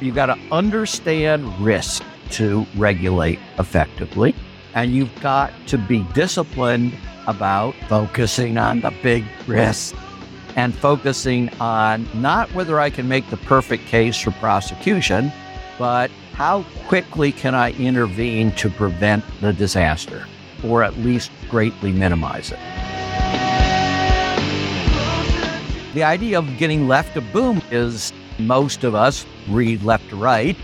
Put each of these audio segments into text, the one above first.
You've got to understand risk to regulate effectively. And you've got to be disciplined about focusing on the big risks and focusing on not whether I can make the perfect case for prosecution, but how quickly can I intervene to prevent the disaster or at least greatly minimize it. The idea of getting left to boom is most of us read left to right.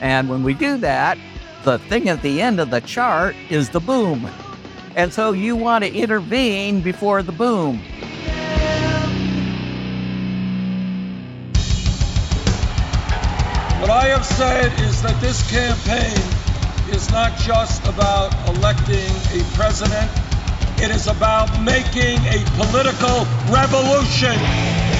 And when we do that, the thing at the end of the chart is the boom. And so you want to intervene before the boom. What I have said is that this campaign is not just about electing a president, it is about making a political revolution.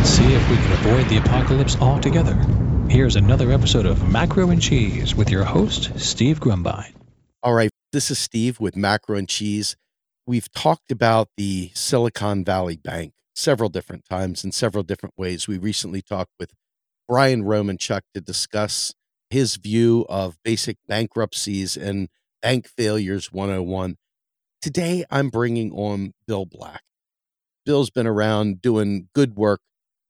Let's see if we can avoid the apocalypse altogether. Here's another episode of Macro N Cheese with your host, Steve Grumbine. All right, this is Steve with Macro N Cheese. We've talked about the Silicon Valley Bank several different times in several different ways. We recently talked with Brian Romanchuk to discuss his view of basic bankruptcies and bank failures 101. Today, I'm bringing on Bill Black. Bill's been around doing good work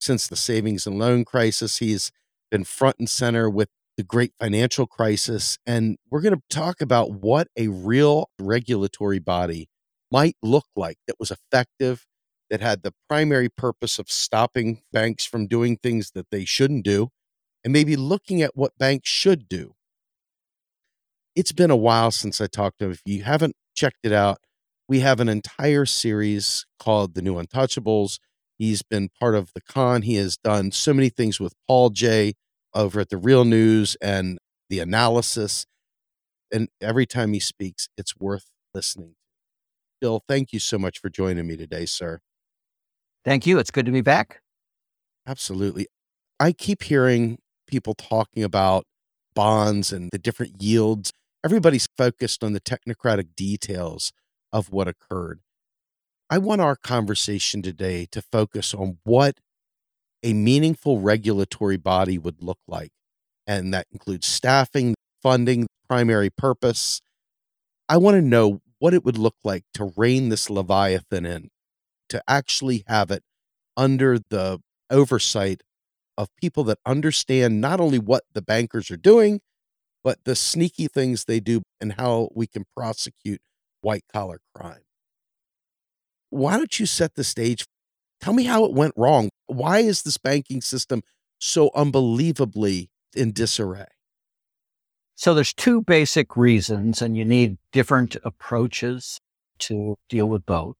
since the savings and loan crisis. He's been front and center with the great financial crisis. And we're going to talk about what a real regulatory body might look like that was effective, that had the primary purpose of stopping banks from doing things that they shouldn't do, and maybe looking at what banks should do. It's been a while since I talked to him. If you haven't checked it out, we have an entire series called The New Untouchables. He's been part of the con. He has done so many things with Paul Jay over at the Real News and the analysis. And every time he speaks, it's worth listening. Bill, thank you so much for joining me today, sir. Thank you. It's good to be back. Absolutely. I keep hearing people talking about bonds and the different yields. Everybody's focused on the technocratic details of what occurred. I want our conversation today to focus on what a meaningful regulatory body would look like. And that includes staffing, funding, primary purpose. I want to know what it would look like to rein this Leviathan in, to actually have it under the oversight of people that understand not only what the bankers are doing, but the sneaky things they do and how we can prosecute white collar crime. Why don't you set the stage? Tell me how it went wrong. Why is this banking system so unbelievably in disarray? So there's two basic reasons, and you need different approaches to deal with both.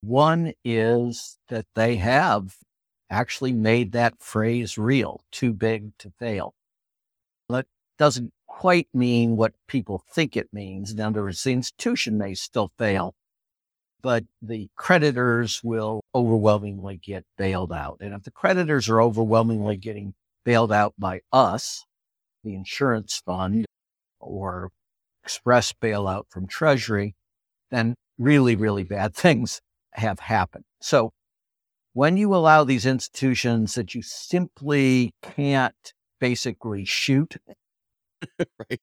One is that they have actually made that phrase real, too big to fail. That doesn't quite mean what people think it means. In other words, the institution may still fail, but the creditors will overwhelmingly get bailed out. And if the creditors are overwhelmingly getting bailed out by us, the insurance fund, or express bailout from Treasury, then really, really bad things have happened. So when you allow these institutions that you simply can't basically shoot, right.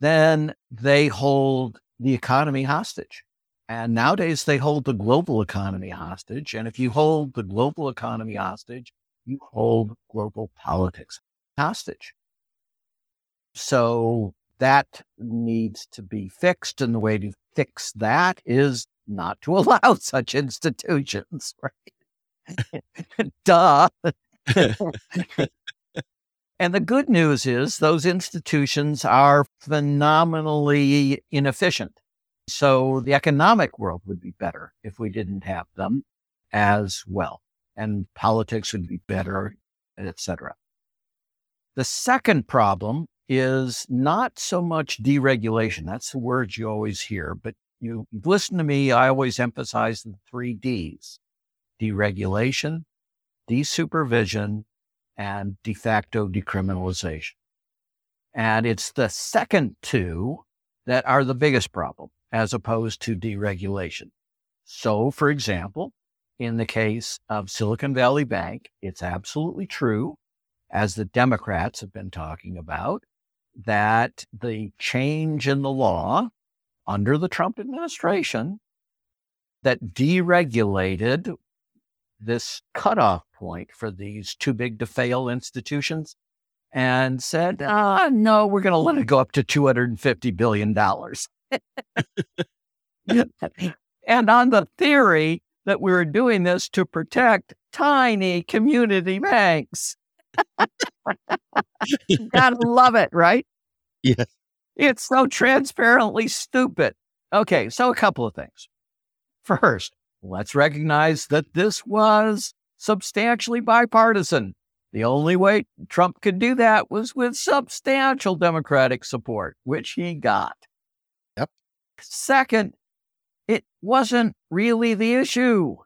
then they hold the economy hostage. And nowadays they hold the global economy hostage. And if you hold the global economy hostage, you hold global politics hostage. So that needs to be fixed. And the way to fix that is not to allow such institutions, right? Duh. and the good news is those institutions are phenomenally inefficient. So the economic world would be better if we didn't have them as well. And politics would be better, etc. The second problem is not so much deregulation. That's the word you always hear, but you listen to me. I always emphasize the three D's deregulation, desupervision, and de facto decriminalization. And it's the second two that are the biggest problem as opposed to deregulation. So, for example, in the case of Silicon Valley Bank, it's absolutely true, as the Democrats have been talking about, that the change in the law under the Trump administration that deregulated this cutoff point for these too big to fail institutions and said, uh, no, we're going to let it go up to $250 billion. and on the theory that we were doing this to protect tiny community banks. Gotta love it, right? Yes. It's so transparently stupid. Okay, so a couple of things. First, let's recognize that this was substantially bipartisan. The only way Trump could do that was with substantial Democratic support, which he got. Second, it wasn't really the issue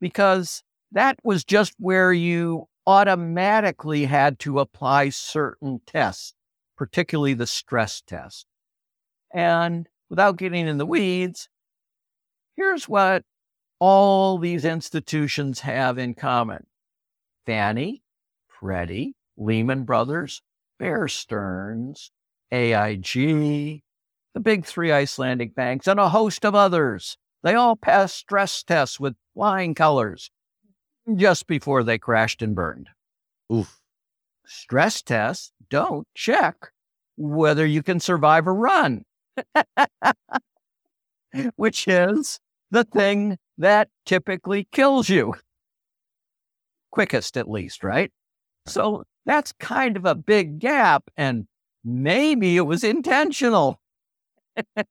because that was just where you automatically had to apply certain tests, particularly the stress test. And without getting in the weeds, here's what all these institutions have in common Fannie, Freddie, Lehman Brothers, Bear Stearns, AIG, the big three Icelandic banks, and a host of others. They all passed stress tests with flying colors just before they crashed and burned. Oof. Stress tests don't check whether you can survive a run, which is the thing that typically kills you. Quickest, at least, right? So that's kind of a big gap. And maybe it was intentional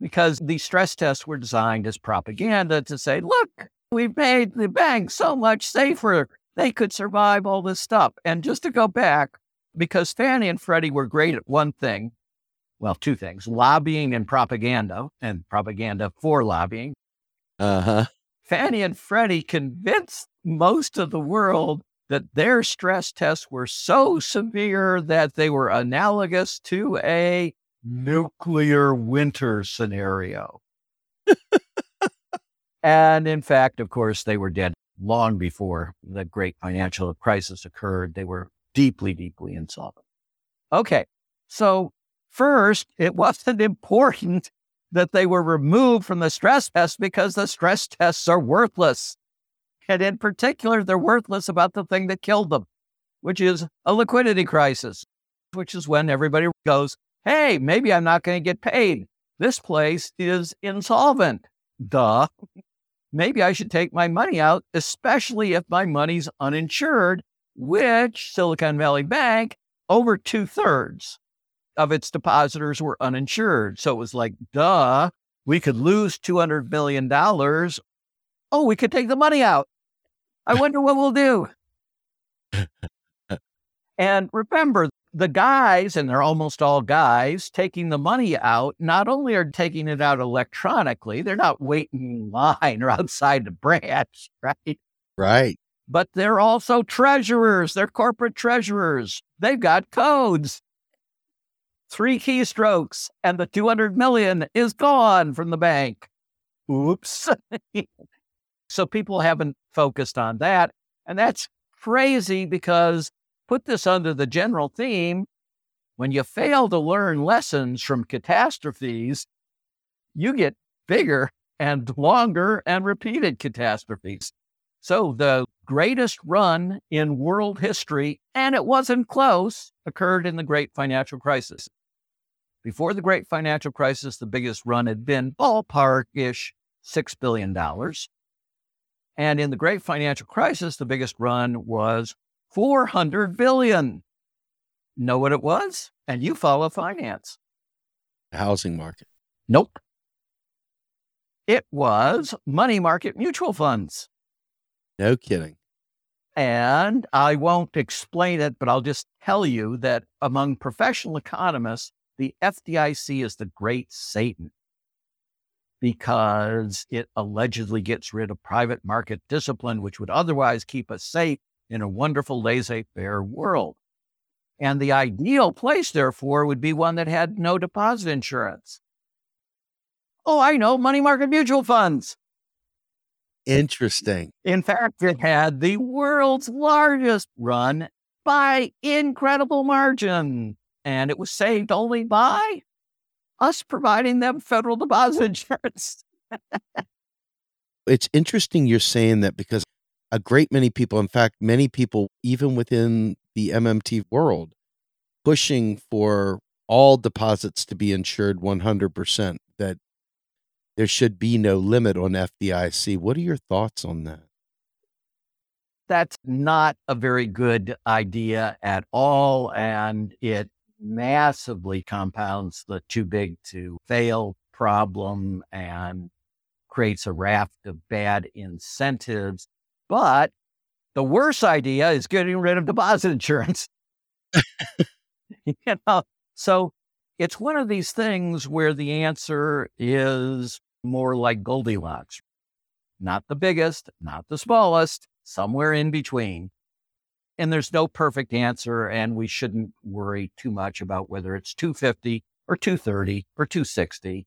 because the stress tests were designed as propaganda to say, look, we've made the bank so much safer. They could survive all this stuff. And just to go back, because Fannie and Freddie were great at one thing, well, two things lobbying and propaganda, and propaganda for lobbying. Uh huh. Fannie and Freddie convinced most of the world that their stress tests were so severe that they were analogous to a nuclear winter scenario. and in fact, of course, they were dead long before the great financial crisis occurred. They were deeply, deeply insolvent. Okay. So first, it wasn't important that they were removed from the stress test because the stress tests are worthless. And in particular, they're worthless about the thing that killed them, which is a liquidity crisis, which is when everybody goes, hey, maybe I'm not going to get paid. This place is insolvent. Duh. Maybe I should take my money out, especially if my money's uninsured, which Silicon Valley Bank, over two thirds of its depositors were uninsured. So it was like, duh, we could lose $200 million. Oh, we could take the money out. I wonder what we'll do. and remember, the guys, and they're almost all guys, taking the money out, not only are taking it out electronically, they're not waiting in line or outside the branch, right? Right. But they're also treasurers. They're corporate treasurers. They've got codes. Three keystrokes, and the 200 million is gone from the bank. Oops. so people haven't focused on that. And that's crazy because put this under the general theme when you fail to learn lessons from catastrophes, you get bigger and longer and repeated catastrophes. So, the greatest run in world history, and it wasn't close, occurred in the Great Financial Crisis. Before the Great Financial Crisis, the biggest run had been ballpark ish $6 billion. And in the Great Financial Crisis, the biggest run was 400 billion. Know what it was? And you follow finance. The housing market. Nope. It was money market mutual funds. No kidding. And I won't explain it, but I'll just tell you that among professional economists, the FDIC is the great Satan because it allegedly gets rid of private market discipline, which would otherwise keep us safe in a wonderful laissez faire world. And the ideal place, therefore, would be one that had no deposit insurance. Oh, I know, money market mutual funds. Interesting. In fact, it had the world's largest run by incredible margin. And it was saved only by us providing them federal deposit insurance. it's interesting you're saying that because a great many people, in fact, many people, even within the MMT world, pushing for all deposits to be insured 100%, that there should be no limit on FDIC. What are your thoughts on that? That's not a very good idea at all. And it massively compounds the too big to fail problem and creates a raft of bad incentives. But the worst idea is getting rid of deposit insurance. you know, so it's one of these things where the answer is more like Goldilocks. Not the biggest, not the smallest, somewhere in between. And there's no perfect answer, and we shouldn't worry too much about whether it's 250 or 230 or 260.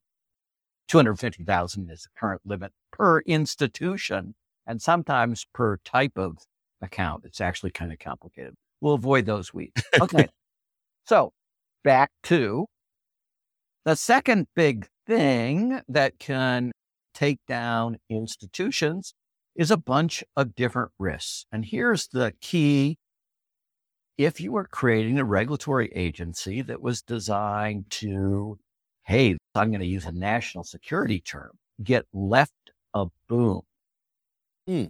250,000 is the current limit per institution and sometimes per type of account. It's actually kind of complicated. We'll avoid those weeds. Okay. so back to the second big thing that can take down institutions is a bunch of different risks. And here's the key if you were creating a regulatory agency that was designed to, hey, I'm going to use a national security term, get left a boom. Hmm.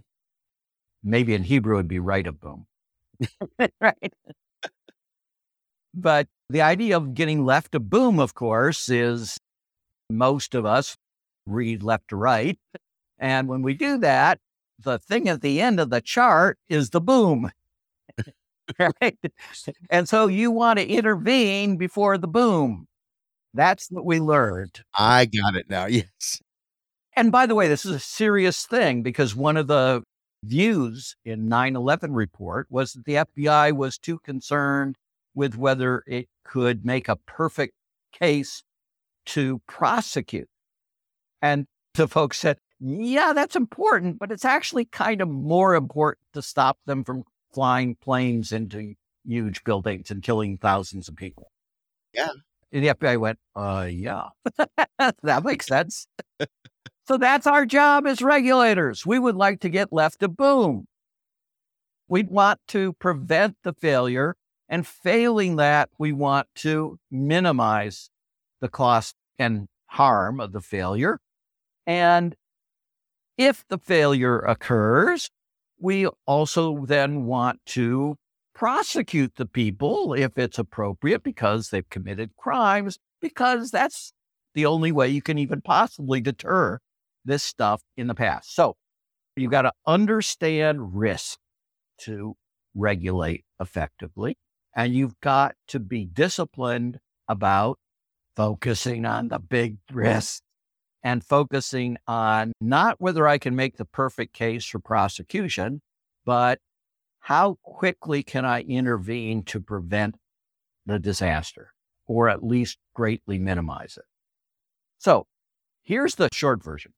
Maybe in Hebrew it'd be right of boom. right. but the idea of getting left a boom, of course, is most of us read left to right. And when we do that, the thing at the end of the chart is the boom. right? And so you want to intervene before the boom. That's what we learned. I got it now. Yes. And by the way, this is a serious thing because one of the views in 9/11 report was that the FBI was too concerned with whether it could make a perfect case to prosecute. And the folks said, yeah, that's important, but it's actually kind of more important to stop them from flying planes into huge buildings and killing thousands of people. Yeah. And the FBI went, uh, yeah, that makes sense. So that's our job as regulators. We would like to get left a boom. We want to prevent the failure. And failing that, we want to minimize the cost and harm of the failure. And if the failure occurs, we also then want to prosecute the people if it's appropriate because they've committed crimes, because that's the only way you can even possibly deter this stuff in the past. So you've got to understand risk to regulate effectively, and you've got to be disciplined about focusing on the big risks and focusing on not whether I can make the perfect case for prosecution, but how quickly can I intervene to prevent the disaster or at least greatly minimize it? So here's the short version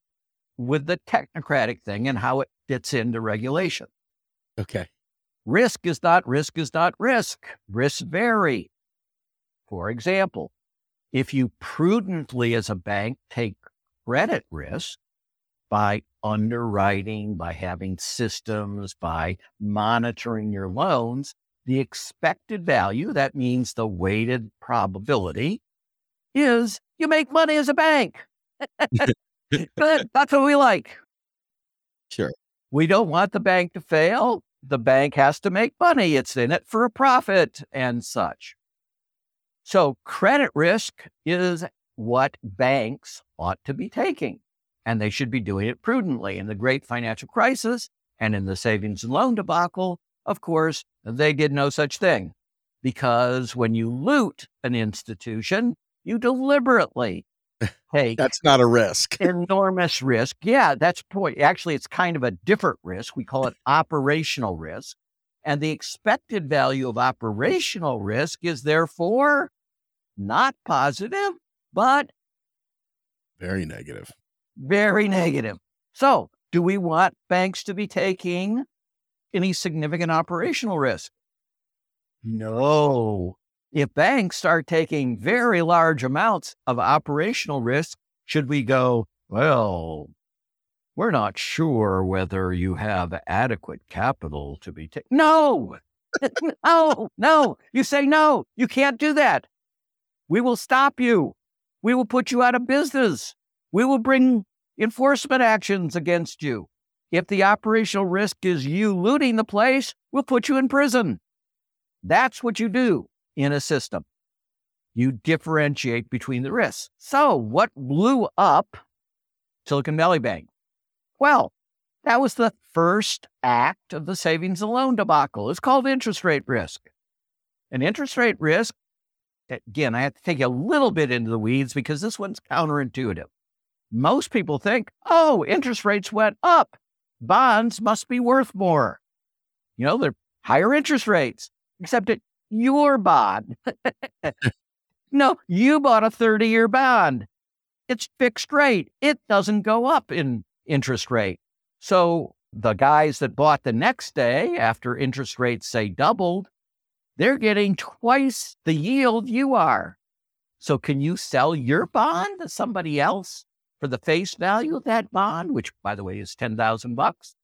with the technocratic thing and how it fits into regulation. Okay. Risk is not risk is not risk. Risks vary. For example, if you prudently as a bank take credit risk by underwriting, by having systems, by monitoring your loans, the expected value, that means the weighted probability, is you make money as a bank. Good. That's what we like. Sure. We don't want the bank to fail. The bank has to make money. It's in it for a profit and such. So credit risk is what banks ought to be taking. and they should be doing it prudently. In the great financial crisis and in the savings and loan debacle, of course, they did no such thing because when you loot an institution, you deliberately take That's not a risk. enormous risk. Yeah, that's point. Actually, it's kind of a different risk. We call it operational risk. And the expected value of operational risk is therefore not positive, but Very negative. very negative. So, do we want banks to be taking any significant operational risk? No. If banks start taking very large amounts of operational risk, should we go, well, we're not sure whether you have adequate capital to be taken? No, no, no. You say no, you can't do that. We will stop you. We will put you out of business. We will bring enforcement actions against you. If the operational risk is you looting the place, we'll put you in prison. That's what you do in a system. You differentiate between the risks. So, what blew up Silicon Valley Bank? Well, that was the first act of the savings and loan debacle. It's called interest rate risk. And interest rate risk, again, I have to take a little bit into the weeds because this one's counterintuitive. Most people think, oh, interest rates went up. Bonds must be worth more. You know, they're higher interest rates, except at your bond. no, you bought a 30 year bond. It's fixed rate. It doesn't go up in interest rate. So the guys that bought the next day after interest rates say doubled, they're getting twice the yield you are. So can you sell your bond to somebody else for the face value of that bond, which by the way is 10,000 bucks?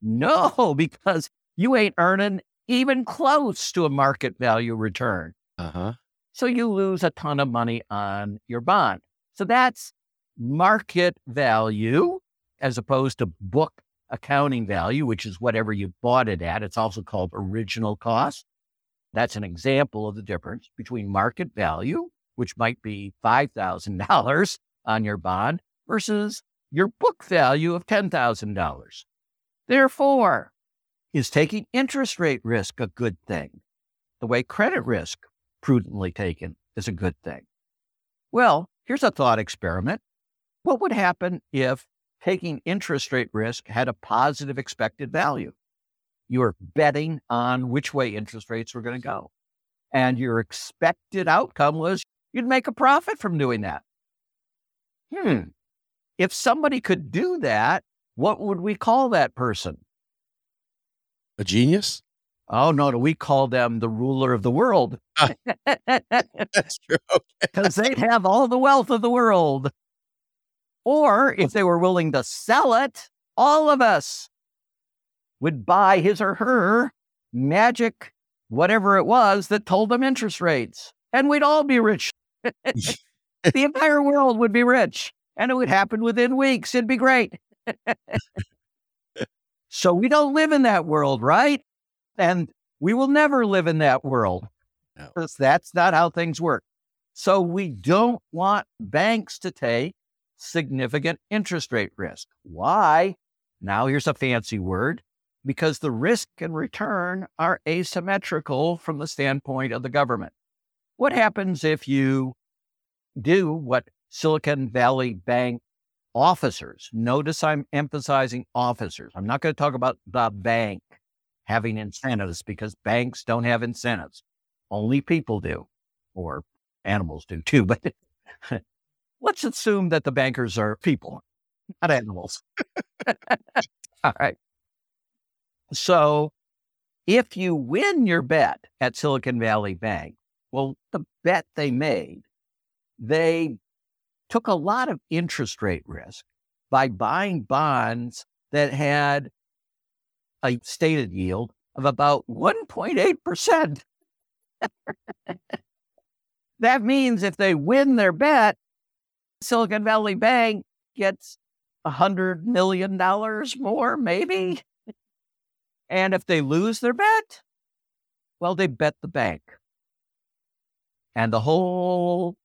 No, because you ain't earning even close to a market value return. Uh huh. So you lose a ton of money on your bond. So that's market value as opposed to book accounting value, which is whatever you bought it at. It's also called original cost. That's an example of the difference between market value, which might be $5,000 on your bond, versus your book value of $10,000. Therefore, is taking interest rate risk a good thing? The way credit risk, prudently taken, is a good thing. Well, here's a thought experiment. What would happen if taking interest rate risk had a positive expected value? You were betting on which way interest rates were going to go. And your expected outcome was you'd make a profit from doing that. Hmm. If somebody could do that, what would we call that person? A genius? Oh, no, do we call them the ruler of the world? Ah. That's true. Because they'd have all the wealth of the world. Or if they were willing to sell it, all of us would buy his or her magic, whatever it was that told them interest rates. And we'd all be rich. the entire world would be rich. And it would happen within weeks. It'd be great. So we don't live in that world, right? And we will never live in that world. No. Because that's not how things work. So we don't want banks to take significant interest rate risk. Why? Now here's a fancy word because the risk and return are asymmetrical from the standpoint of the government. What happens if you do what Silicon Valley Bank officers, notice I'm emphasizing officers. I'm not going to talk about the bank having incentives because banks don't have incentives. Only people do, or animals do too. But let's assume that the bankers are people, not animals. All right. So if you win your bet at Silicon Valley Bank, well, the bet they made, they took a lot of interest rate risk by buying bonds that had a stated yield of about 1.8%. that means if they win their bet, Silicon Valley Bank gets a $100 million more, maybe. And if they lose their bet, well, they bet the bank. And the whole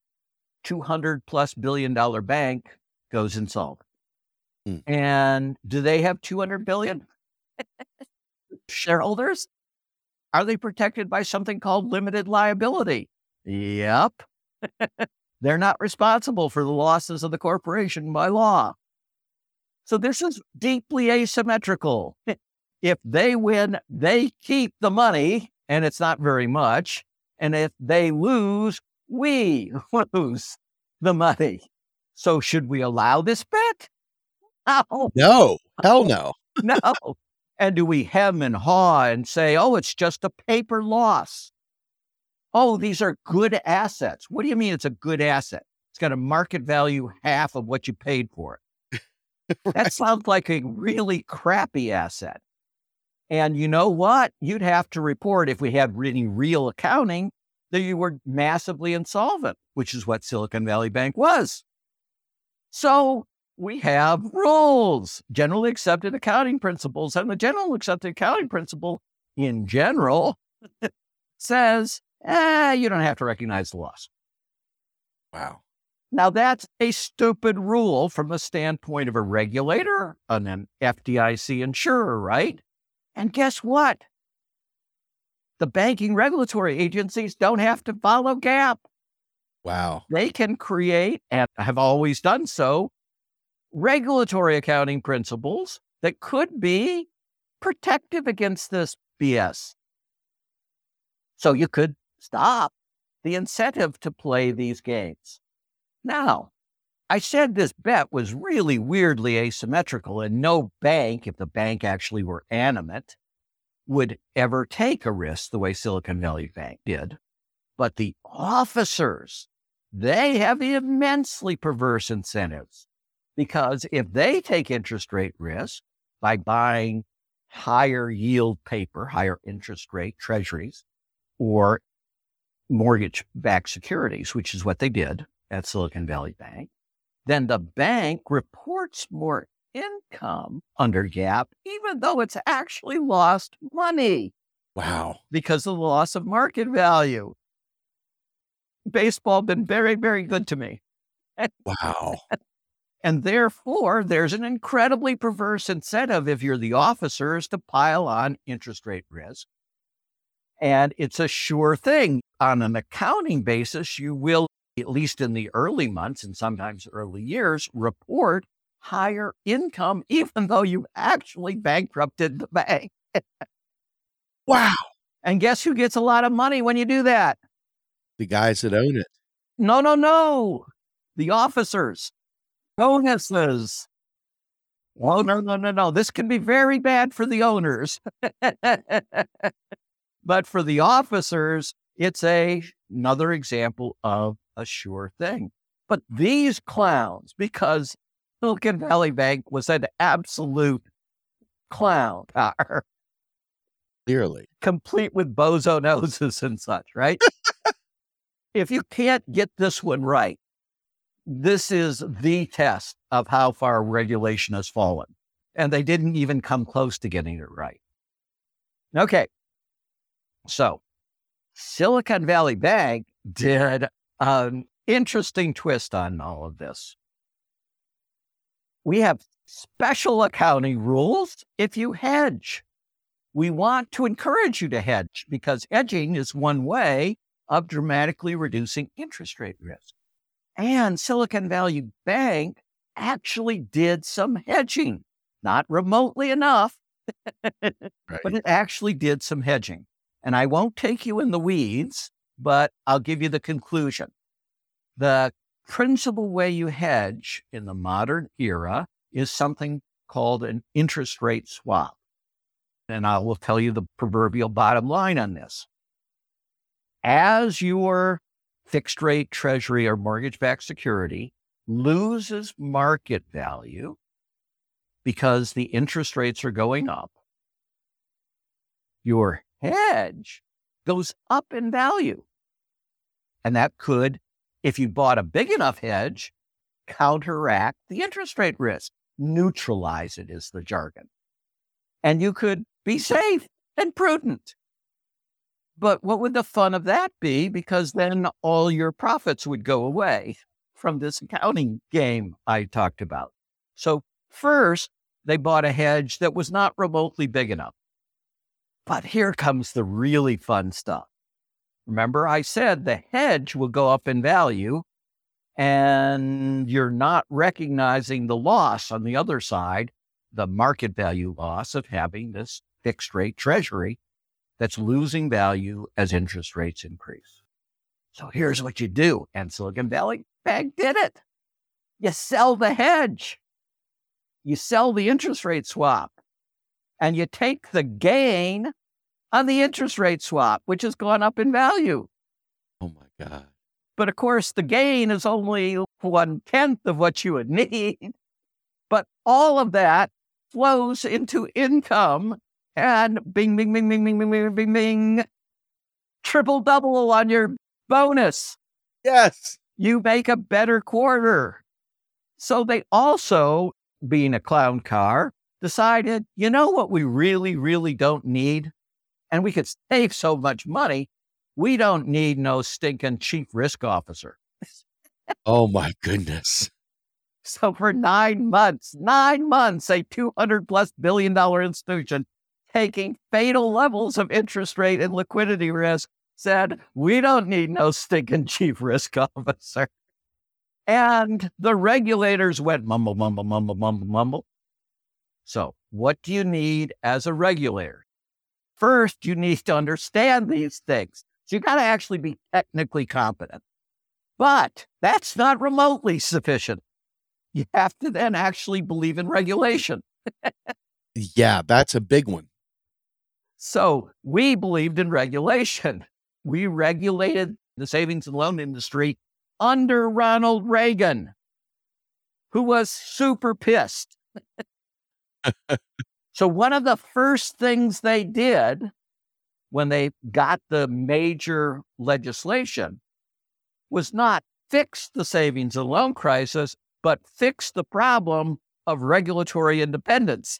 200 plus billion dollar bank goes insolvent. Hmm. And do they have 200 billion shareholders? Are they protected by something called limited liability? Yep. They're not responsible for the losses of the corporation by law. So this is deeply asymmetrical. If they win, they keep the money, and it's not very much. And if they lose, we lose the money. So should we allow this bet? No, No, hell no. no. And do we hem and haw and say, oh, it's just a paper loss? Oh, these are good assets. What do you mean it's a good asset? It's got a market value half of what you paid for it. That sounds like a really crappy asset. And you know what? You'd have to report if we had really real accounting that you were massively insolvent, which is what Silicon Valley Bank was. So we have rules, generally accepted accounting principles. And the general accepted accounting principle in general says, eh, you don't have to recognize the loss. Wow. Now, that's a stupid rule from the standpoint of a regulator, and an FDIC insurer, right? And guess what? The banking regulatory agencies don't have to follow GAAP. Wow. They can create, and have always done so, regulatory accounting principles that could be protective against this BS. So you could stop the incentive to play these games. Now, I said this bet was really weirdly asymmetrical, and no bank, if the bank actually were animate, would ever take a risk the way Silicon Valley Bank did. But the officers, they have immensely perverse incentives because if they take interest rate risk by buying higher yield paper, higher interest rate treasuries, or mortgage backed securities, which is what they did at Silicon Valley Bank, then the bank reports more income under GAAP, even though it's actually lost money Wow. because of the loss of market value. Baseball been very, very good to me. Wow. And therefore, there's an incredibly perverse incentive if you're the officers to pile on interest rate risk. And it's a sure thing. On an accounting basis, you will, at least in the early months and sometimes early years, report higher income, even though you actually bankrupted the bank. wow. And guess who gets a lot of money when you do that? The guys that own it. No, no, no. The officers. Bonuses. Oh, no, no, no, no. This can be very bad for the owners. but for the officers, it's a another example of a sure thing. But these clowns, because Silicon Valley Bank was an absolute clown car, Clearly. complete with bozo noses and such, right? if you can't get this one right, this is the test of how far regulation has fallen. And they didn't even come close to getting it right. Okay. So Silicon Valley Bank did an interesting twist on all of this. We have special accounting rules if you hedge. We want to encourage you to hedge because hedging is one way of dramatically reducing interest rate risk. And Silicon Valley Bank actually did some hedging, not remotely enough, Right. but it actually did some hedging. And I won't take you in the weeds, but I'll give you the conclusion. The principal way you hedge in the modern era is something called an interest rate swap. And I will tell you the proverbial bottom line on this. As your fixed rate treasury or mortgage backed security loses market value because the interest rates are going up, your hedge goes up in value. And that could, if you bought a big enough hedge, counteract the interest rate risk, neutralize it is the jargon. And you could be safe and prudent. But what would the fun of that be? Because then all your profits would go away from this accounting game I talked about. So First, they bought a hedge that was not remotely big enough. But here comes the really fun stuff. Remember, I said the hedge will go up in value and you're not recognizing the loss on the other side, the market value loss of having this fixed rate treasury that's losing value as interest rates increase. So here's what you do. And Silicon Valley Bank did it. You sell the hedge, you sell the interest rate swap, and you take the gain on the interest rate swap, which has gone up in value. Oh my God. But of course, the gain is only one tenth of what you would need. But all of that flows into income and bing, bing, bing, bing, bing, bing, bing, bing, bing. Triple double on your bonus. Yes. You make a better quarter. So they also, being a clown car, decided, you know what we really, really don't need? And we could save so much money we don't need no stinking chief risk officer. oh my goodness. So for nine months, nine months, a 200 plus billion dollar institution taking fatal levels of interest rate and liquidity risk said, we don't need no stinking chief risk officer. And the regulators went mumble, mumble, mumble, mumble, mumble. So what do you need as a regulator? First, you need to understand these things. So you got to actually be technically competent. But that's not remotely sufficient. You have to then actually believe in regulation. yeah, that's a big one. So we believed in regulation. We regulated the savings and loan industry under Ronald Reagan, who was super pissed. so, one of the first things they did when they got the major legislation was not fix the savings and loan crisis, but fix the problem of regulatory independence.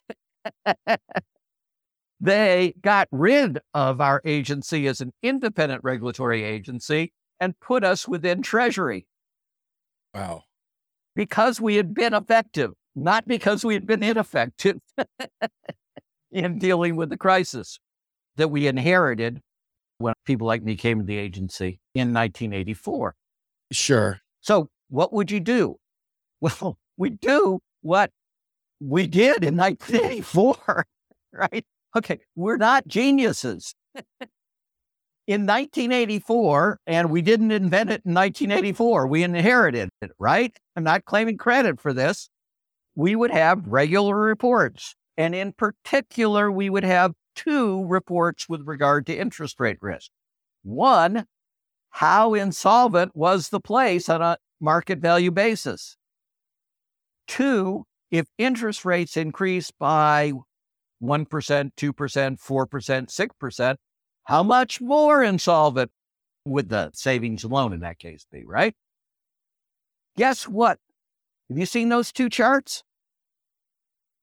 they got rid of our agency as an independent regulatory agency and put us within Treasury. Wow. Because we had been effective, not because we had been ineffective in dealing with the crisis that we inherited when people like me came to the agency in 1984. Sure. So, what would you do? Well, we do what we did in 1984, right? Okay, we're not geniuses. in 1984, and we didn't invent it in 1984, we inherited it, right? I'm not claiming credit for this. We would have regular reports. And in particular, we would have two reports with regard to interest rate risk. One, how insolvent was the place on a market value basis? Two, if interest rates increase by 1%, 2%, 4%, 6%, how much more insolvent would the savings loan in that case be, right? Guess what? Have you seen those two charts?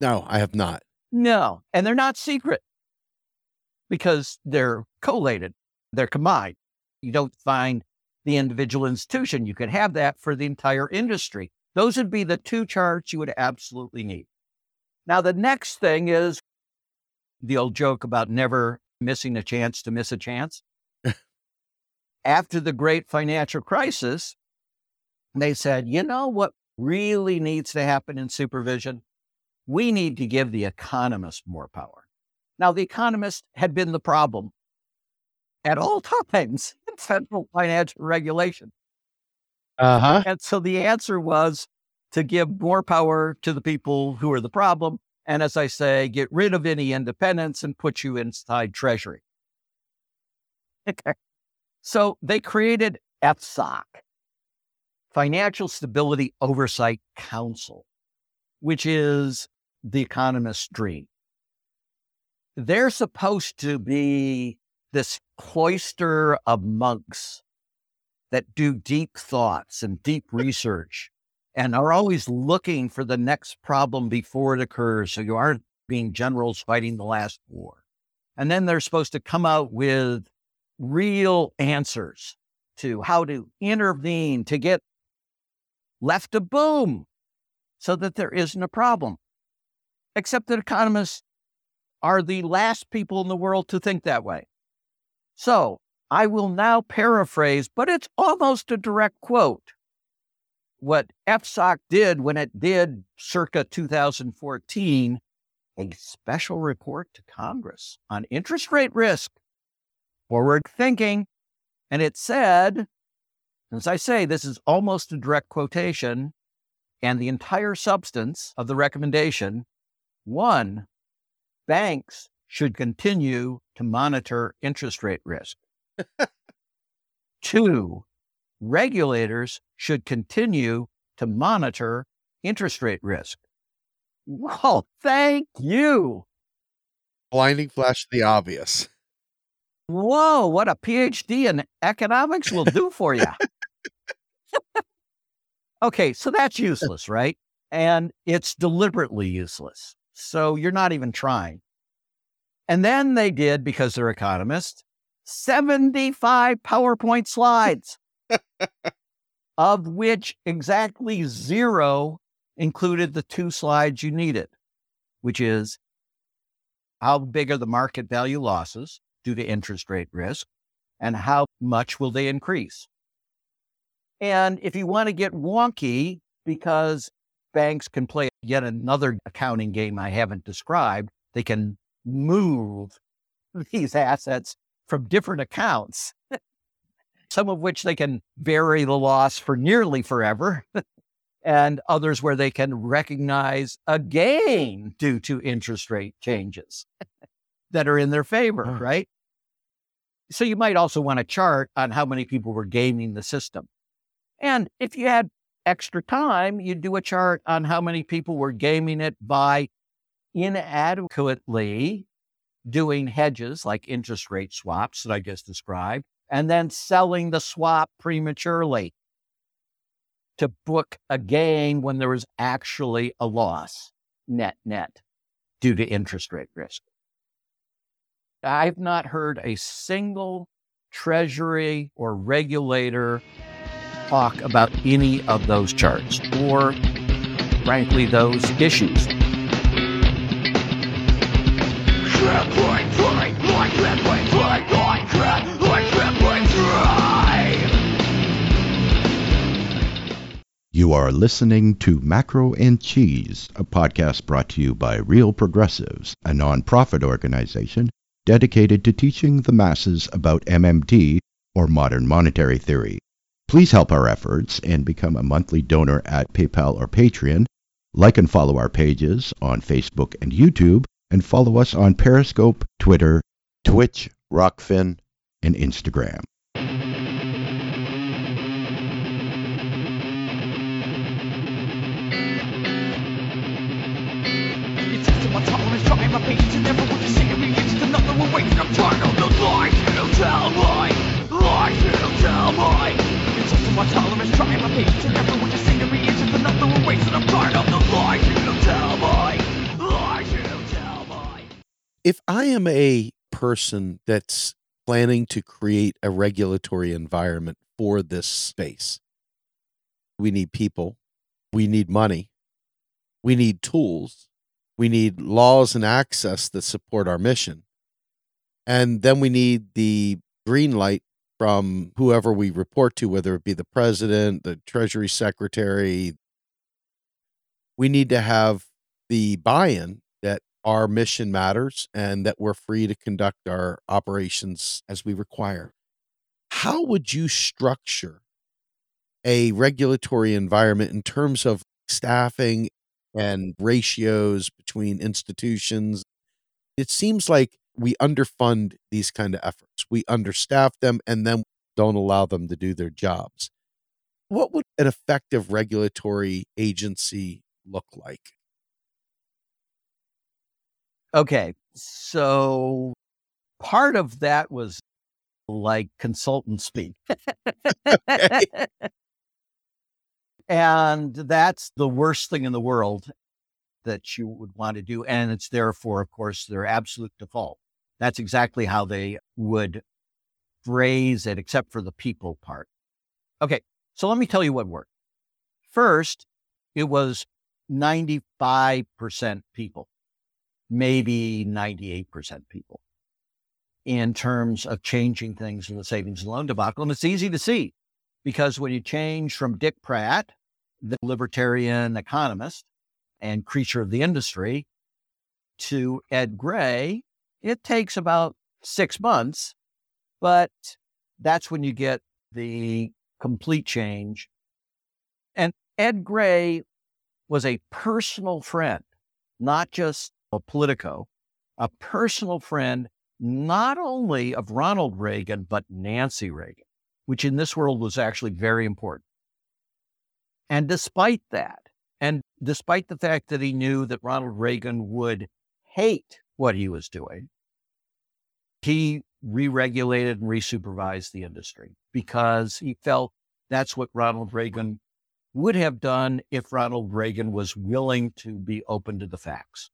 No, I have not. No, and they're not secret because they're collated, they're combined. You don't find the individual institution. You could have that for the entire industry. Those would be the two charts you would absolutely need. Now, the next thing is the old joke about never missing a chance to miss a chance. After the great financial crisis, they said, you know what really needs to happen in supervision? We need to give the economists more power. Now, the economist had been the problem at all times in central financial regulation. Uh-huh. And so the answer was to give more power to the people who are the problem. And as I say, get rid of any independence and put you inside Treasury. Okay. So they created FSOC, Financial Stability Oversight Council, which is the economist's dream they're supposed to be this cloister of monks that do deep thoughts and deep research and are always looking for the next problem before it occurs. So you aren't being generals fighting the last war. And then they're supposed to come out with real answers to how to intervene to get left a boom so that there isn't a problem. Except that economists are the last people in the world to think that way. So I will now paraphrase, but it's almost a direct quote. What FSOC did when it did circa 2014, a special report to Congress on interest rate risk, forward thinking. And it said, as I say, this is almost a direct quotation, and the entire substance of the recommendation one, banks should continue to monitor interest rate risk. Two, regulators should continue to monitor interest rate risk. Well, thank you. Blinding flash of the obvious. Whoa, what a PhD in economics will do for you. okay, so that's useless, right? And it's deliberately useless. So you're not even trying. And then they did, because they're economists, 75 PowerPoint slides, of which exactly zero included the two slides you needed, which is how big are the market value losses due to interest rate risk and how much will they increase? And if you want to get wonky, because banks can play yet another accounting game I haven't described, they can move these assets from different accounts, some of which they can vary the loss for nearly forever, and others where they can recognize a gain due to interest rate changes that are in their favor, Oh. right? So you might also want a chart on how many people were gaming the system. And if you had extra time, you'd do a chart on how many people were gaming it by inadequately doing hedges like interest rate swaps that I just described, and then selling the swap prematurely to book a gain when there was actually a loss, net, net, due to interest rate risk. I've not heard a single treasury or regulator talk about any of those charts or, frankly, those issues. You are listening to Macro N Cheese, a podcast brought to you by Real Progressives, a nonprofit organization dedicated to teaching the masses about MMT or modern monetary theory. Please help our efforts and become a monthly donor at PayPal or Patreon. Like and follow our pages on Facebook and YouTube, and follow us on Periscope, Twitter, Twitch, Rokfin, and Instagram. My and me. It's another waiting. I'm of the lies you tell. Lies you tell. If I am a person that's planning to create a regulatory environment for this space, we need people, we need money, we need tools, we need laws and access that support our mission. And then we need the green light from whoever we report to, whether it be the president, the treasury secretary. We need to have the buy in that our mission matters and that we're free to conduct our operations as we require. How would you structure a regulatory environment in terms of staffing and ratios between institutions? It seems like we underfund these kind of efforts. We understaff them and then don't allow them to do their jobs. What would an effective regulatory agency look like? Okay, so part of that was like consultant speak. and that's the worst thing in the world that you would want to do. And it's therefore, of course, their absolute default. That's exactly how they would phrase it, except for the people part. Okay, so let me tell you what worked. First, it was 95% people. maybe 98% people in terms of changing things in the savings and loan debacle. And it's easy to see because when you change from Dick Pratt, the libertarian economist and creature of the industry, to Ed Gray, it takes about six months, but that's when you get the complete change. And Ed Gray was a personal friend, not just a Politico, a personal friend, not only of Ronald Reagan, but Nancy Reagan, which in this world was actually very important. And despite that, and despite the fact that he knew that Ronald Reagan would hate what he was doing, he re regulated and resupervised the industry because he felt that's what Ronald Reagan would have done if Ronald Reagan was willing to be open to the facts.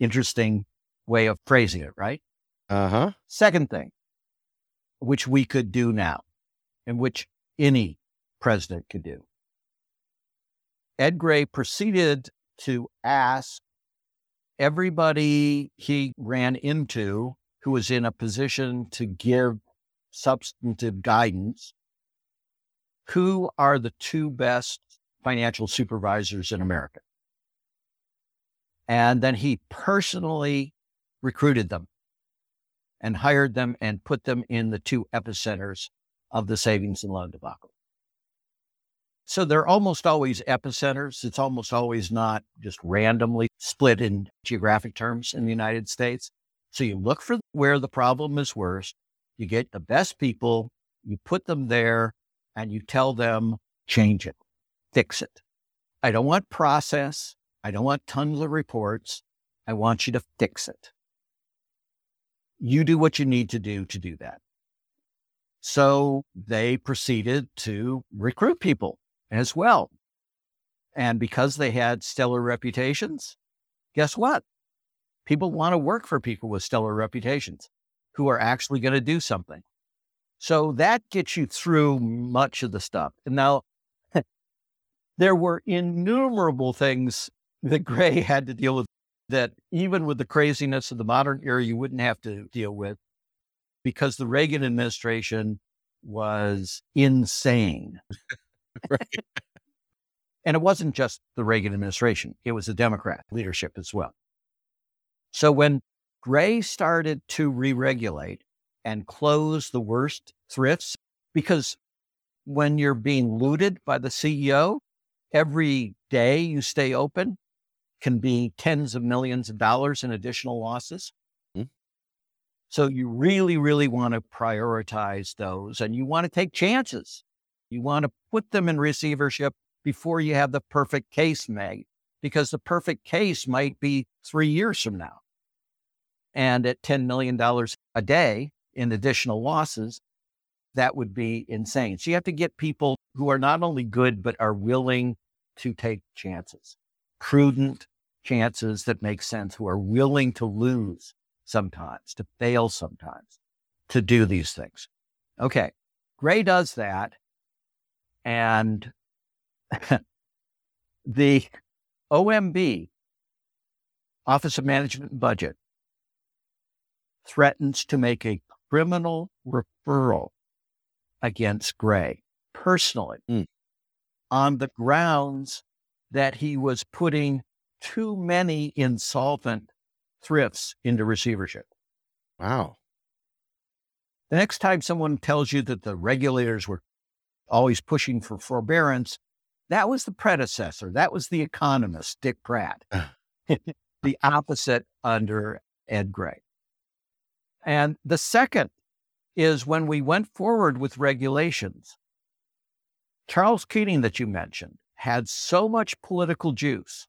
Interesting way of phrasing it, right? Uh huh. Second thing, which we could do now, and which any president could do. Ed Gray proceeded to ask everybody he ran into who was in a position to give substantive guidance who are the two best financial supervisors in America. And then he personally recruited them and hired them and put them in the two epicenters of the savings and loan debacle. So they're almost always epicenters. It's almost always not just randomly split in geographic terms in the United States. So you look for where the problem is worst. You get the best people, you put them there, and you tell them, change it, fix it. I don't want process. I don't want tons of reports. I want you to fix it. You do what you need to do to do that. So they proceeded to recruit people as well. And because they had stellar reputations, guess what? People want to work for people with stellar reputations who are actually going to do something. So that gets you through much of the stuff. And now there were innumerable things that Gray had to deal with that even with the craziness of the modern era, you wouldn't have to deal with because the Reagan administration was insane. And it wasn't just the Reagan administration, it was the Democrat leadership as well. So when Gray started to re regulate and close the worst thrifts, because when you're being looted by the CEO, every day you stay open can be tens of millions of dollars in additional losses. Mm-hmm. So you really, really want to prioritize those and you want to take chances. You want to put them in receivership before you have the perfect case made, because the perfect case might be three years from now. And at $10 million a day in additional losses, that would be insane. So you have to get people who are not only good, but are willing to take chances, prudent chances that make sense, who are willing to lose sometimes, to fail sometimes, to do these things. Okay. Gray does that. And the OMB, Office of Management and Budget, threatens to make a criminal referral against Gray personally mm. on the grounds that he was putting too many insolvent thrifts into receivership. Wow. The next time someone tells you that the regulators were always pushing for forbearance, that was the predecessor. That was the economist, Dick Pratt, the opposite under Ed Gray. And the second is when we went forward with regulations, Charles Keating, that you mentioned, had so much political juice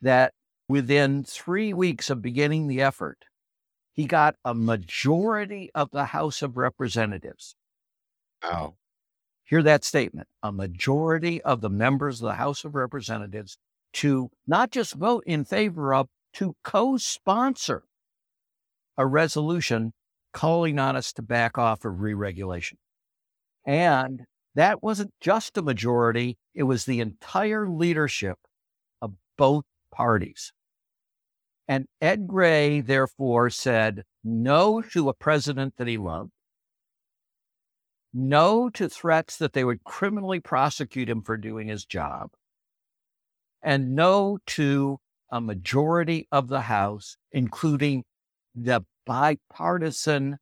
that within three weeks of beginning the effort, he got a majority of the House of Representatives. Wow. Hear that statement a majority of the members of the House of Representatives to not just vote in favor of, to co sponsor a resolution calling on us to back off of re regulation. And that wasn't just a majority, it was the entire leadership of both parties. And Ed Gray, therefore, said no to a president that he loved, no to threats that they would criminally prosecute him for doing his job, and no to a majority of the House, including the bipartisan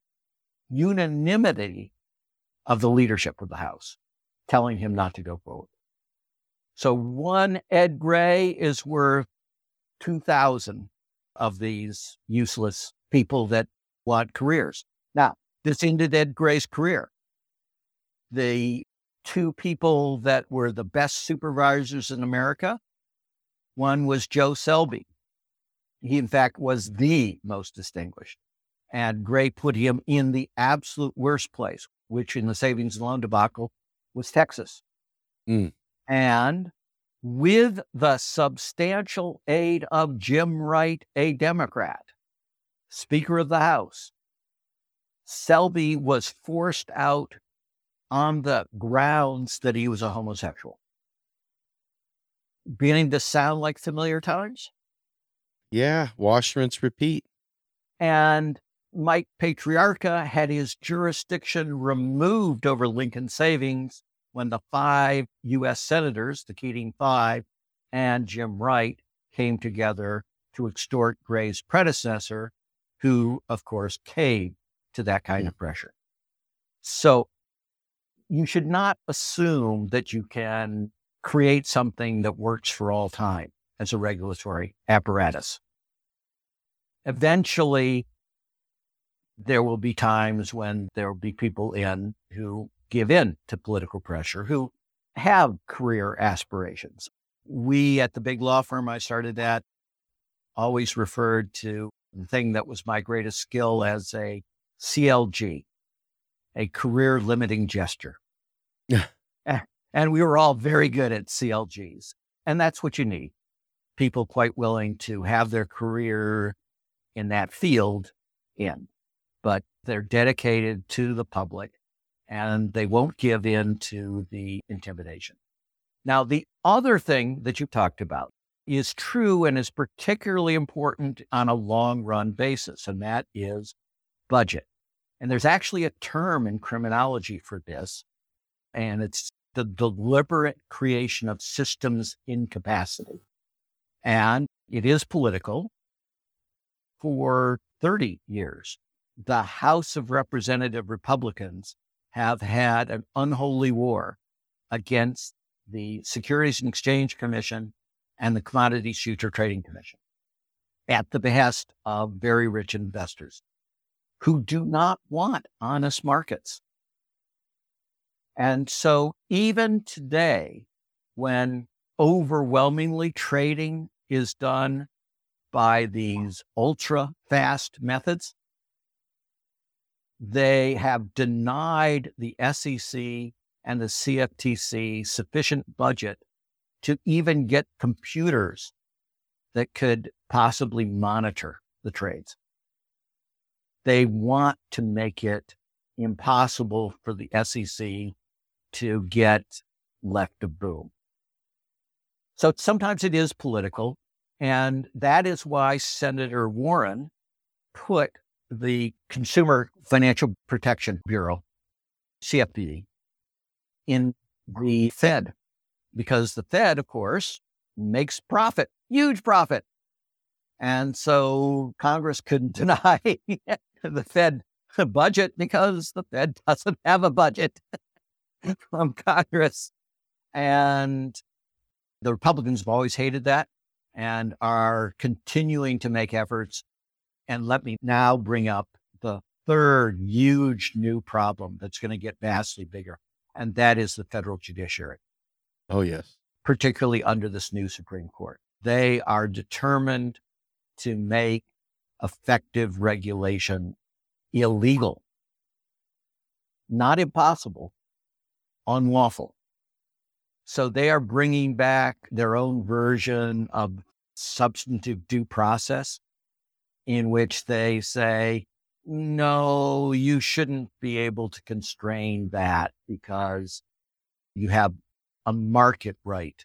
unanimity of the leadership of the House, telling him not to go forward. So one Ed Gray is worth 2,000 of these useless people that want careers. Now, this ended Ed Gray's career. The two people that were the best supervisors in America, one was Joe Selby. He, in fact, was the most distinguished. And Gray put him in the absolute worst place, which in the savings and loan debacle was Texas. Mm. And with the substantial aid of Jim Wright, a Democrat, Speaker of the House, Selby was forced out on the grounds that he was a homosexual. Beginning to sound like familiar times? Yeah, wash, rinse, repeat. And Mike Patriarca had his jurisdiction removed over Lincoln Savings when the five U.S. senators, the Keating Five, and Jim Wright came together to extort Gray's predecessor, who, of course, caved to that kind hmm. of pressure. So you should not assume that you can create something that works for all time as a regulatory apparatus. Eventually, there will be times when there will be people in who give in to political pressure, who have career aspirations. We at the big law firm I started at always referred to the thing that was my greatest skill as a CLG, a career limiting gesture. And we were all very good at CLGs. And that's what you need people quite willing to have their career in that field in, but they're dedicated to the public and they won't give in to the intimidation. Now, the other thing that you talked about is true and is particularly important on a long run basis, and that is budget. And there's actually a term in criminology for this, and it's the deliberate creation of systems incapacity. And it is political. For 30 years, the House of Representative Republicans have had an unholy war against the Securities and Exchange Commission and the Commodities Future Trading Commission at the behest of very rich investors who do not want honest markets. And so even today, when overwhelmingly trading is done by these ultra fast methods, they have denied the SEC and the CFTC sufficient budget to even get computers that could possibly monitor the trades. They want to make it impossible for the SEC to get left of boom. So sometimes it is political. And that is why Senator Warren put the Consumer Financial Protection Bureau, CFPB, in the Fed, because the Fed, of course, makes profit, huge profit. And so Congress couldn't deny the Fed budget because the Fed doesn't have a budget from Congress. And the Republicans have always hated that and are continuing to make efforts and let me now bring up the third huge new problem that's going to get vastly bigger, and that is the federal judiciary. Oh, yes. Particularly under this new Supreme Court. They are determined to make effective regulation illegal, not impossible, unlawful. So they are bringing back their own version of substantive due process in which they say, no, you shouldn't be able to constrain that because you have a market right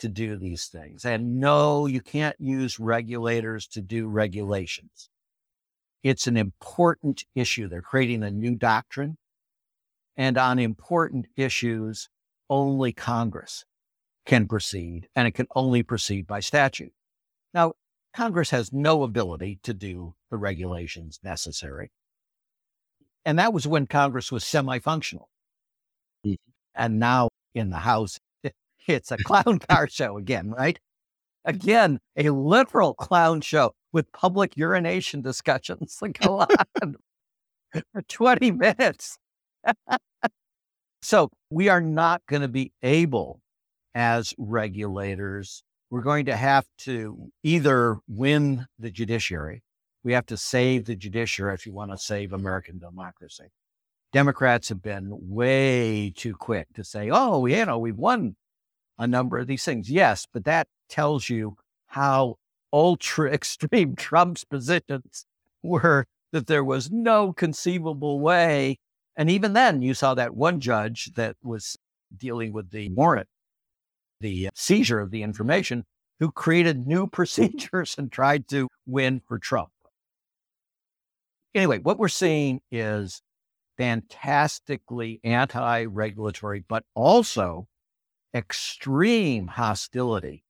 to do these things. And no, you can't use regulators to do regulations. It's an important issue. They're creating a new doctrine. And on important issues, only Congress can proceed, and it can only proceed by statute. Now, Congress has no ability to do the regulations necessary. And that was when Congress was semi functional. Mm-hmm. And now in the House, it's a clown car show again, right? Again, a literal clown show with public urination discussions that go on for 20 minutes. so we are not going to be able, as regulators, we're going to have to either win the judiciary, we have to save the judiciary if you want to save American democracy. Democrats have been way too quick to say, oh, you know, we've won a number of these things. Yes, but that tells you how ultra extreme Trump's positions were that there was no conceivable way. And even then, you saw that one judge that was dealing with the warrant, the seizure of the information, who created new procedures and tried to win for Trump. Anyway, what we're seeing is fantastically anti regulatory, but also extreme hostility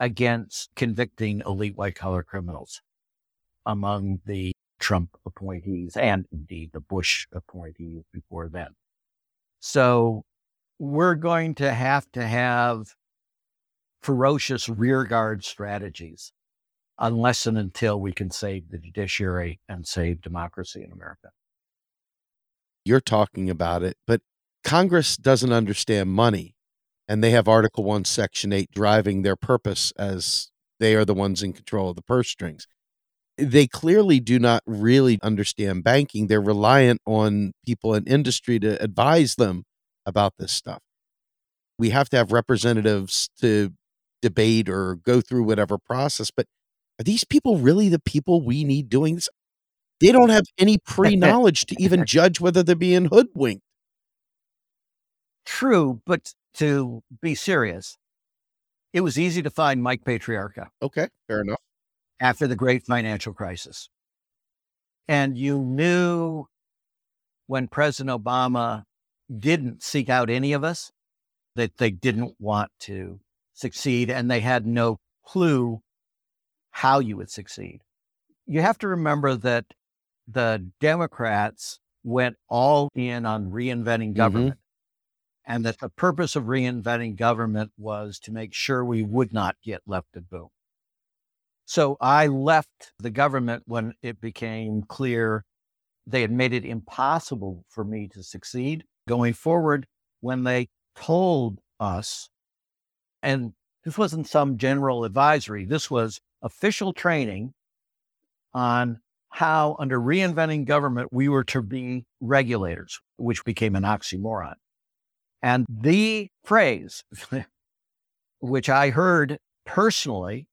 against convicting elite white collar criminals among the Trump appointees and indeed the Bush appointees before then. So we're going to have to have ferocious rearguard strategies unless and until we can save the judiciary and save democracy in America. You're talking about it, but Congress doesn't understand money and they have Article 1, Section 8 driving their purpose as they are the ones in control of the purse strings. They clearly do not really understand banking. They're reliant on people in industry to advise them about this stuff. We have to have representatives to debate or go through whatever process, but are these people really the people we need doing this? They don't have any pre knowledge to even judge whether they're being hoodwinked. True, but to be serious, it was easy to find Mike Patriarca. Okay, fair enough. After the great financial crisis. And you knew when President Obama didn't seek out any of us that they didn't want to succeed and they had no clue how you would succeed. You have to remember that the Democrats went all in on reinventing mm-hmm. government. Mm-hmm and that the purpose of reinventing government was to make sure we would not get left at boom. So I left the government when it became clear they had made it impossible for me to succeed going forward when they told us, and this wasn't some general advisory, this was official training on how, under reinventing government, we were to be regulators, which became an oxymoron. And the phrase, which I heard personally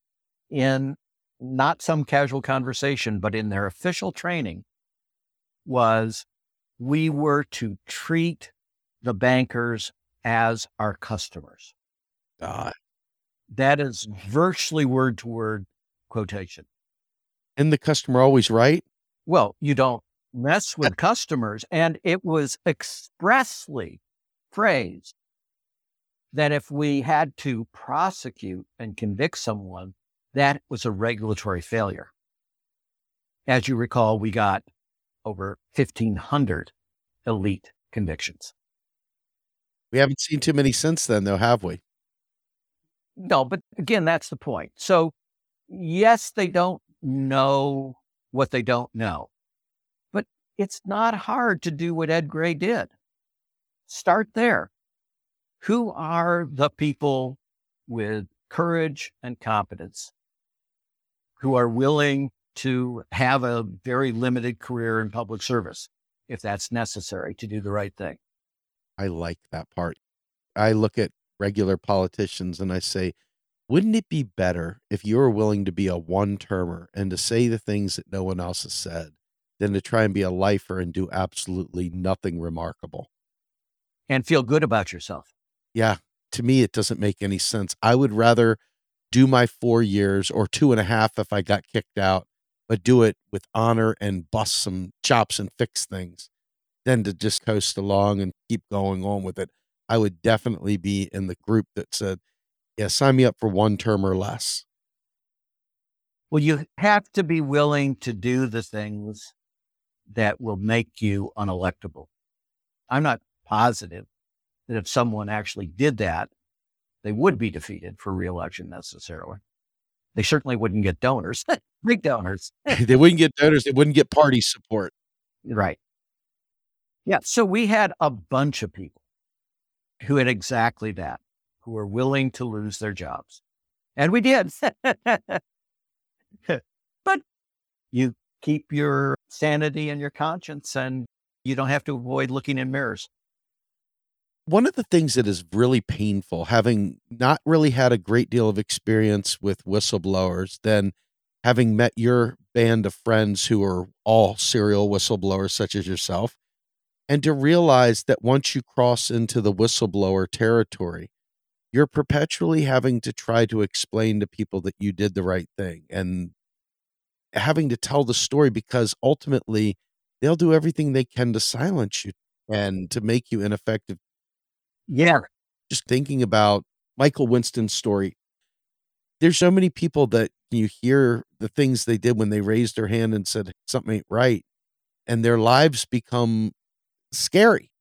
in not some casual conversation, but in their official training, was we were to treat the bankers as our customers. God. That is virtually word to word quotation. And the customer always right? Well, you don't mess with customers. And it was expressly phrase that if we had to prosecute and convict someone, that was a regulatory failure. As you recall, we got over 1,500 elite convictions. We haven't seen too many since then, though, have we? No, but again, that's the point. So, yes, they don't know what they don't know, but it's not hard to do what Ed Gray did. Start there. Who are the people with courage and competence who are willing to have a very limited career in public service if that's necessary to do the right thing? I like that part. I look at regular politicians and I say, wouldn't it be better if you were willing to be a one termer and to say the things that no one else has said than to try and be a lifer and do absolutely nothing remarkable? And feel good about yourself. Yeah. to me, it doesn't make any sense. I would rather do my four years or two and a half if I got kicked out, but do it with honor and bust some chops and fix things than to just coast along and keep going on with it. I would definitely be in the group that said, yeah, sign me up for one term or less. Well, you have to be willing to do the things that will make you unelectable. I'm not positive that if someone actually did that, they would be defeated for reelection necessarily. They certainly wouldn't get donors, big donors. they wouldn't get donors. They wouldn't get party support. Right. Yeah. So we had a bunch of people who had exactly that, who were willing to lose their jobs. And we did. but you keep your sanity and your conscience, and you don't have to avoid looking in mirrors. One of the things that is really painful, having not really had a great deal of experience with whistleblowers, then having met your band of friends who are all serial whistleblowers, such as yourself, and to realize that once you cross into the whistleblower territory, you're perpetually having to try to explain to people that you did the right thing and having to tell the story because ultimately they'll do everything they can to silence you and to make you ineffective. Yeah. Just thinking about Michael Winston's story. There's so many people that you hear the things they did when they raised their hand and said something ain't right, and their lives become scary.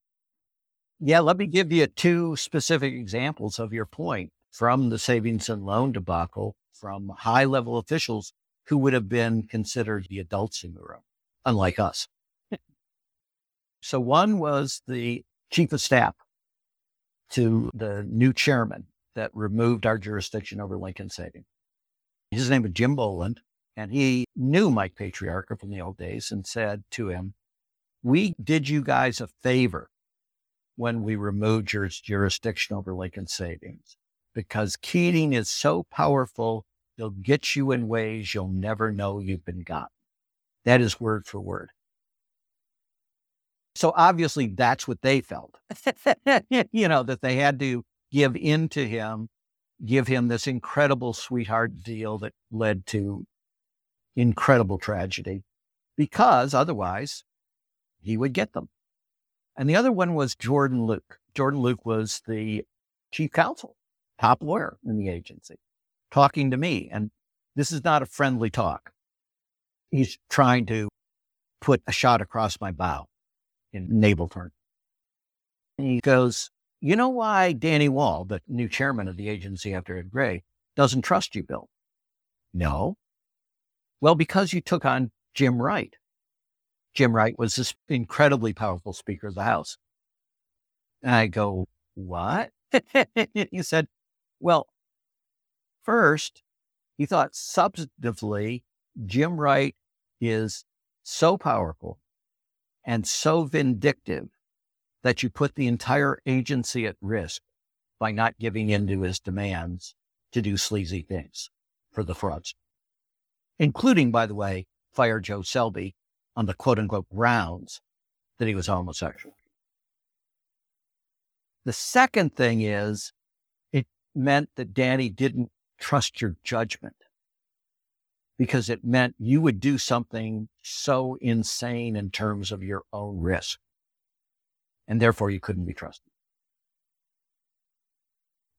Yeah, let me give you two specific examples of your point from the savings and loan debacle from high level officials who would have been considered the adults in the room, unlike us. so one was the chief of staff to the new chairman that removed our jurisdiction over Lincoln Savings. His name was Jim Boland, and he knew Mike Patriarca from the old days and said to him, We did you guys a favor when we removed your jurisdiction over Lincoln Savings because Keating is so powerful They'll get you in ways you'll never know you've been got. That is word for word. So obviously that's what they felt. you know, that they had to give in to him, give him this incredible sweetheart deal that led to incredible tragedy because otherwise he would get them. And the other one was Jordan Luke. Jordan Luke was the chief counsel, top lawyer in the agency talking to me. And this is not a friendly talk. He's trying to put a shot across my bow in naval terms. And he goes, You know why Danny Wall, the new chairman of the agency after Ed Gray, doesn't trust you, Bill? No. Well, because you took on Jim Wright. Jim Wright was this incredibly powerful Speaker of the House. And I go, What? he said, Well, First, he thought substantively, Jim Wright is so powerful and so vindictive that you put the entire agency at risk by not giving in to his demands to do sleazy things for the frauds, including, by the way, fire Joe Selby on the quote unquote grounds that he was homosexual. The second thing is it meant that Danny didn't trust your judgment because it meant you would do something so insane in terms of your own risk. And therefore, you couldn't be trusted.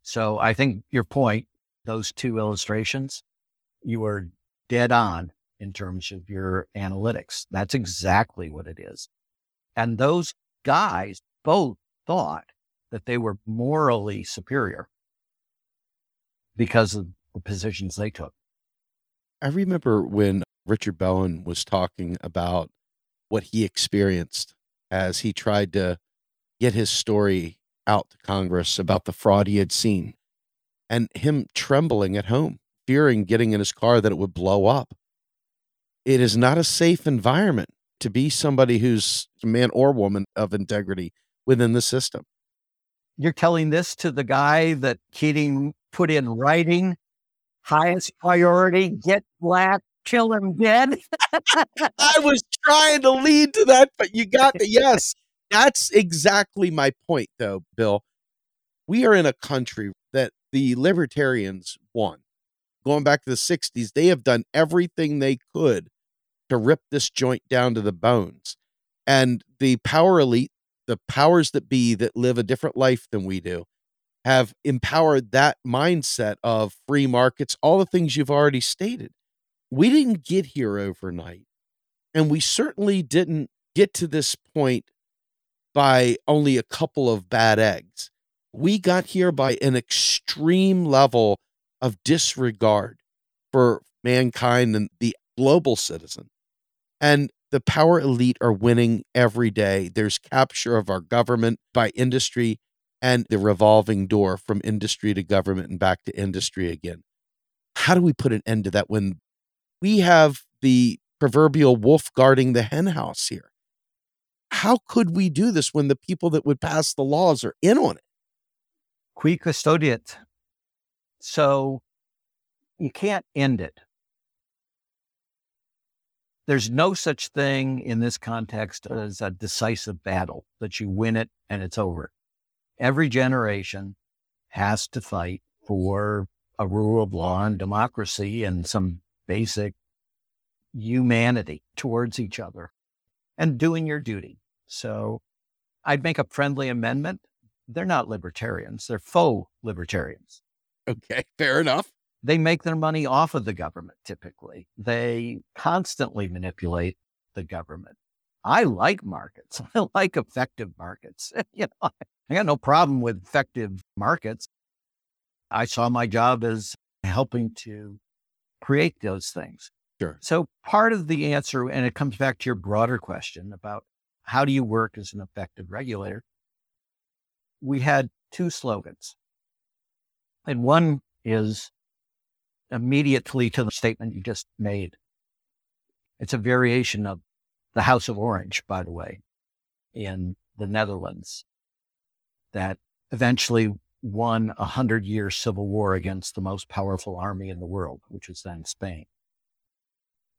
So I think your point, those two illustrations, you were dead on in terms of your analytics. That's exactly what it is. And those guys both thought that they were morally superior because of the positions they took. I remember when Richard Bowen was talking about what he experienced as he tried to get his story out to Congress about the fraud he had seen and him trembling at home, fearing getting in his car that it would blow up. It is not a safe environment to be somebody who's a man or woman of integrity within the system. You're telling this to the guy that Keating put in writing highest priority, get black, kill him dead. I was trying to lead to that, but you got the yes. That's exactly my point, though, Bill. we are in a country that the libertarians won. Going back to the 60s, they have done everything they could to rip this joint down to the bones. And the power elite, the powers that be that live a different life than we do, have empowered that mindset of free markets, all the things you've already stated. We didn't get here overnight. And we certainly didn't get to this point by only a couple of bad eggs. We got here by an extreme level of disregard for mankind and the global citizen. And the power elite are winning every day. There's capture of our government by industry and the revolving door from industry to government and back to industry again. How do we put an end to that when we have the proverbial wolf guarding the henhouse here? How could we do this when the people that would pass the laws are in on it? Qui custodiet. So you can't end it. There's no such thing in this context as a decisive battle that you win it and it's over. Every generation has to fight for a rule of law and democracy and some basic humanity towards each other and doing your duty. So I'd make a friendly amendment. They're not libertarians, they're faux libertarians. Okay, fair enough. They make their money off of the government typically. They constantly manipulate the government. I like markets. I like effective markets. you know, I got no problem with effective markets. I saw my job as helping to create those things. Sure. So part of the answer, and it comes back to your broader question about how do you work as an effective regulator? We had two slogans. And one is immediately to the statement you just made. It's a variation of the House of Orange, by the way, in the Netherlands, that eventually won a hundred year civil war against the most powerful army in the world, which was then Spain.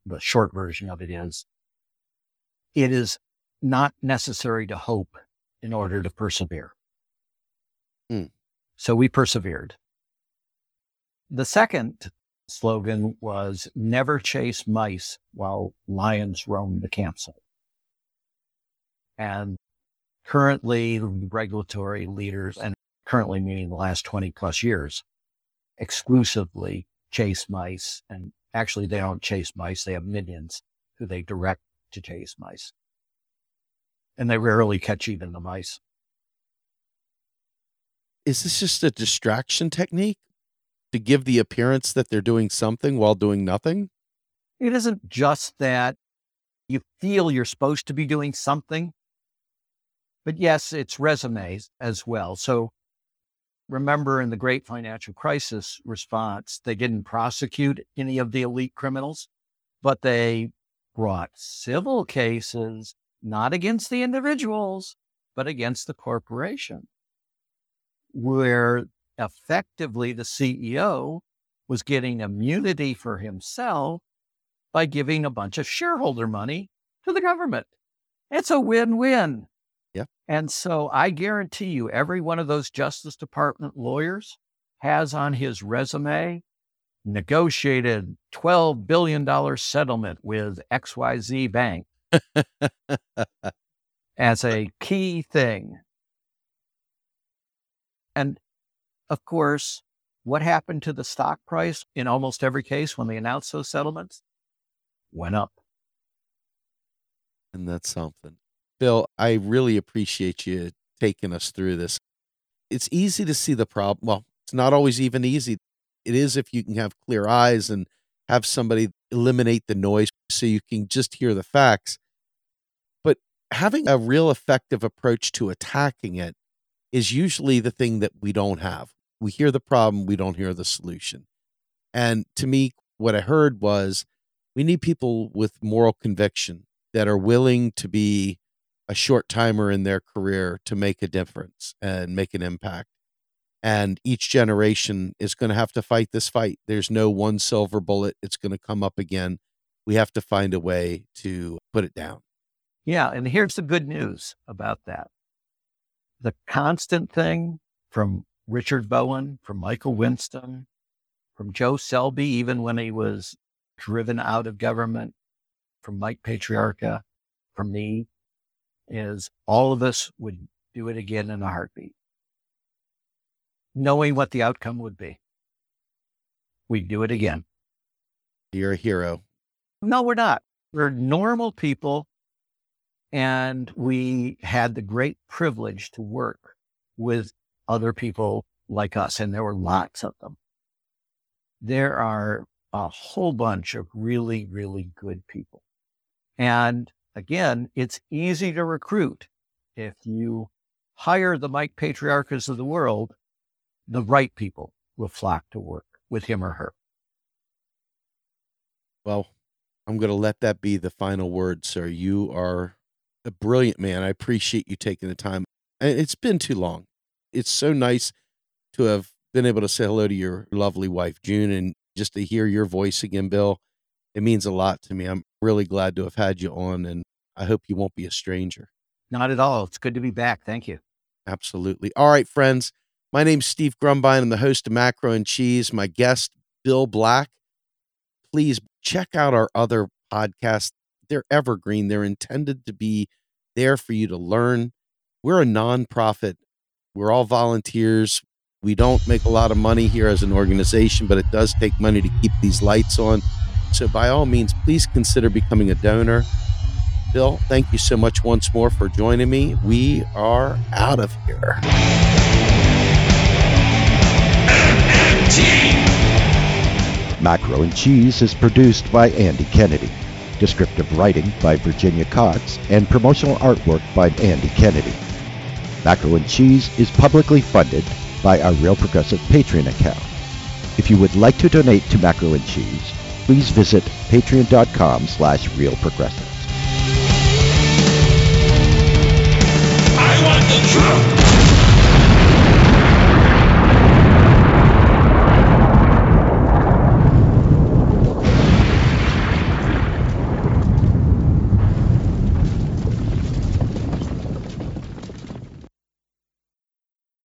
The short version of it is it is not necessary to hope in order to persevere. Mm. So we persevered. The second slogan was never chase mice while lions roam the campsite. And currently regulatory leaders, and currently meaning the last 20 plus years, exclusively chase mice. And actually they don't chase mice. They have minions who they direct to chase mice. And they rarely catch even the mice. Is this just a distraction technique? To give the appearance that they're doing something while doing nothing? It isn't just that you feel you're supposed to be doing something, but yes, it's resumes as well. So remember in the great financial crisis response, they didn't prosecute any of the elite criminals, but they brought civil cases, not against the individuals, but against the corporation, where effectively the CEO was getting immunity for himself by giving a bunch of shareholder money to the government. It's a win win. Yeah. And so I guarantee you, every one of those Justice Department lawyers has on his resume negotiated $12 billion settlement with XYZ Bank as a key thing. And of course, what happened to the stock price in almost every case when they announced those settlements? Went up. And that's something. Bill, I really appreciate you taking us through this. It's easy to see the problem. Well, it's not always even easy. It is if you can have clear eyes and have somebody eliminate the noise so you can just hear the facts. But having a real effective approach to attacking it is usually the thing that we don't have we hear the problem, we don't hear the solution. And to me, what I heard was we need people with moral conviction that are willing to be a short timer in their career to make a difference and make an impact. And each generation is going to have to fight this fight. There's no one silver bullet. It's going to come up again. We have to find a way to put it down. Yeah. And here's the good news about that the constant thing from Richard Bowen, from Michael Winston, from Joe Selby, even when he was driven out of government, from Mike Patriarca, from me, is all of us would do it again in a heartbeat, knowing what the outcome would be. We'd do it again. You're a hero. No, we're not. We're normal people. And we had the great privilege to work with other people like us. And there were lots of them. There are a whole bunch of really, really good people. And again, it's easy to recruit. If you hire the Mike Patriarcas of the world, the right people will flock to work with him or her. Well, I'm going to let that be the final word, sir. You are a brilliant man. I appreciate you taking the time. And it's been too long. It's so nice to have been able to say hello to your lovely wife, June, and just to hear your voice again, Bill. It means a lot to me. I'm really glad to have had you on, and I hope you won't be a stranger. Not at all. It's good to be back. Thank you. Absolutely. All right, friends. My name's Steve Grumbine. I'm the host of Macro N Cheese. My guest, Bill Black. Please check out our other podcasts. They're evergreen, they're intended to be there for you to learn. We're a nonprofit, we're all volunteers. We don't make a lot of money here as an organization, but it does take money to keep these lights on. So, by all means, please consider becoming a donor. Bill, thank you so much once more for joining me. We are out of here. Macro N Cheese is produced by Andy Kennedy descriptive writing by Virginia Cox, and promotional artwork by Andy Kennedy. Macro N Cheese is publicly funded by our Real Progressive Patreon account. If you would like to donate to Macro N Cheese, please visit patreon.com slash realprogressives. I want the truth!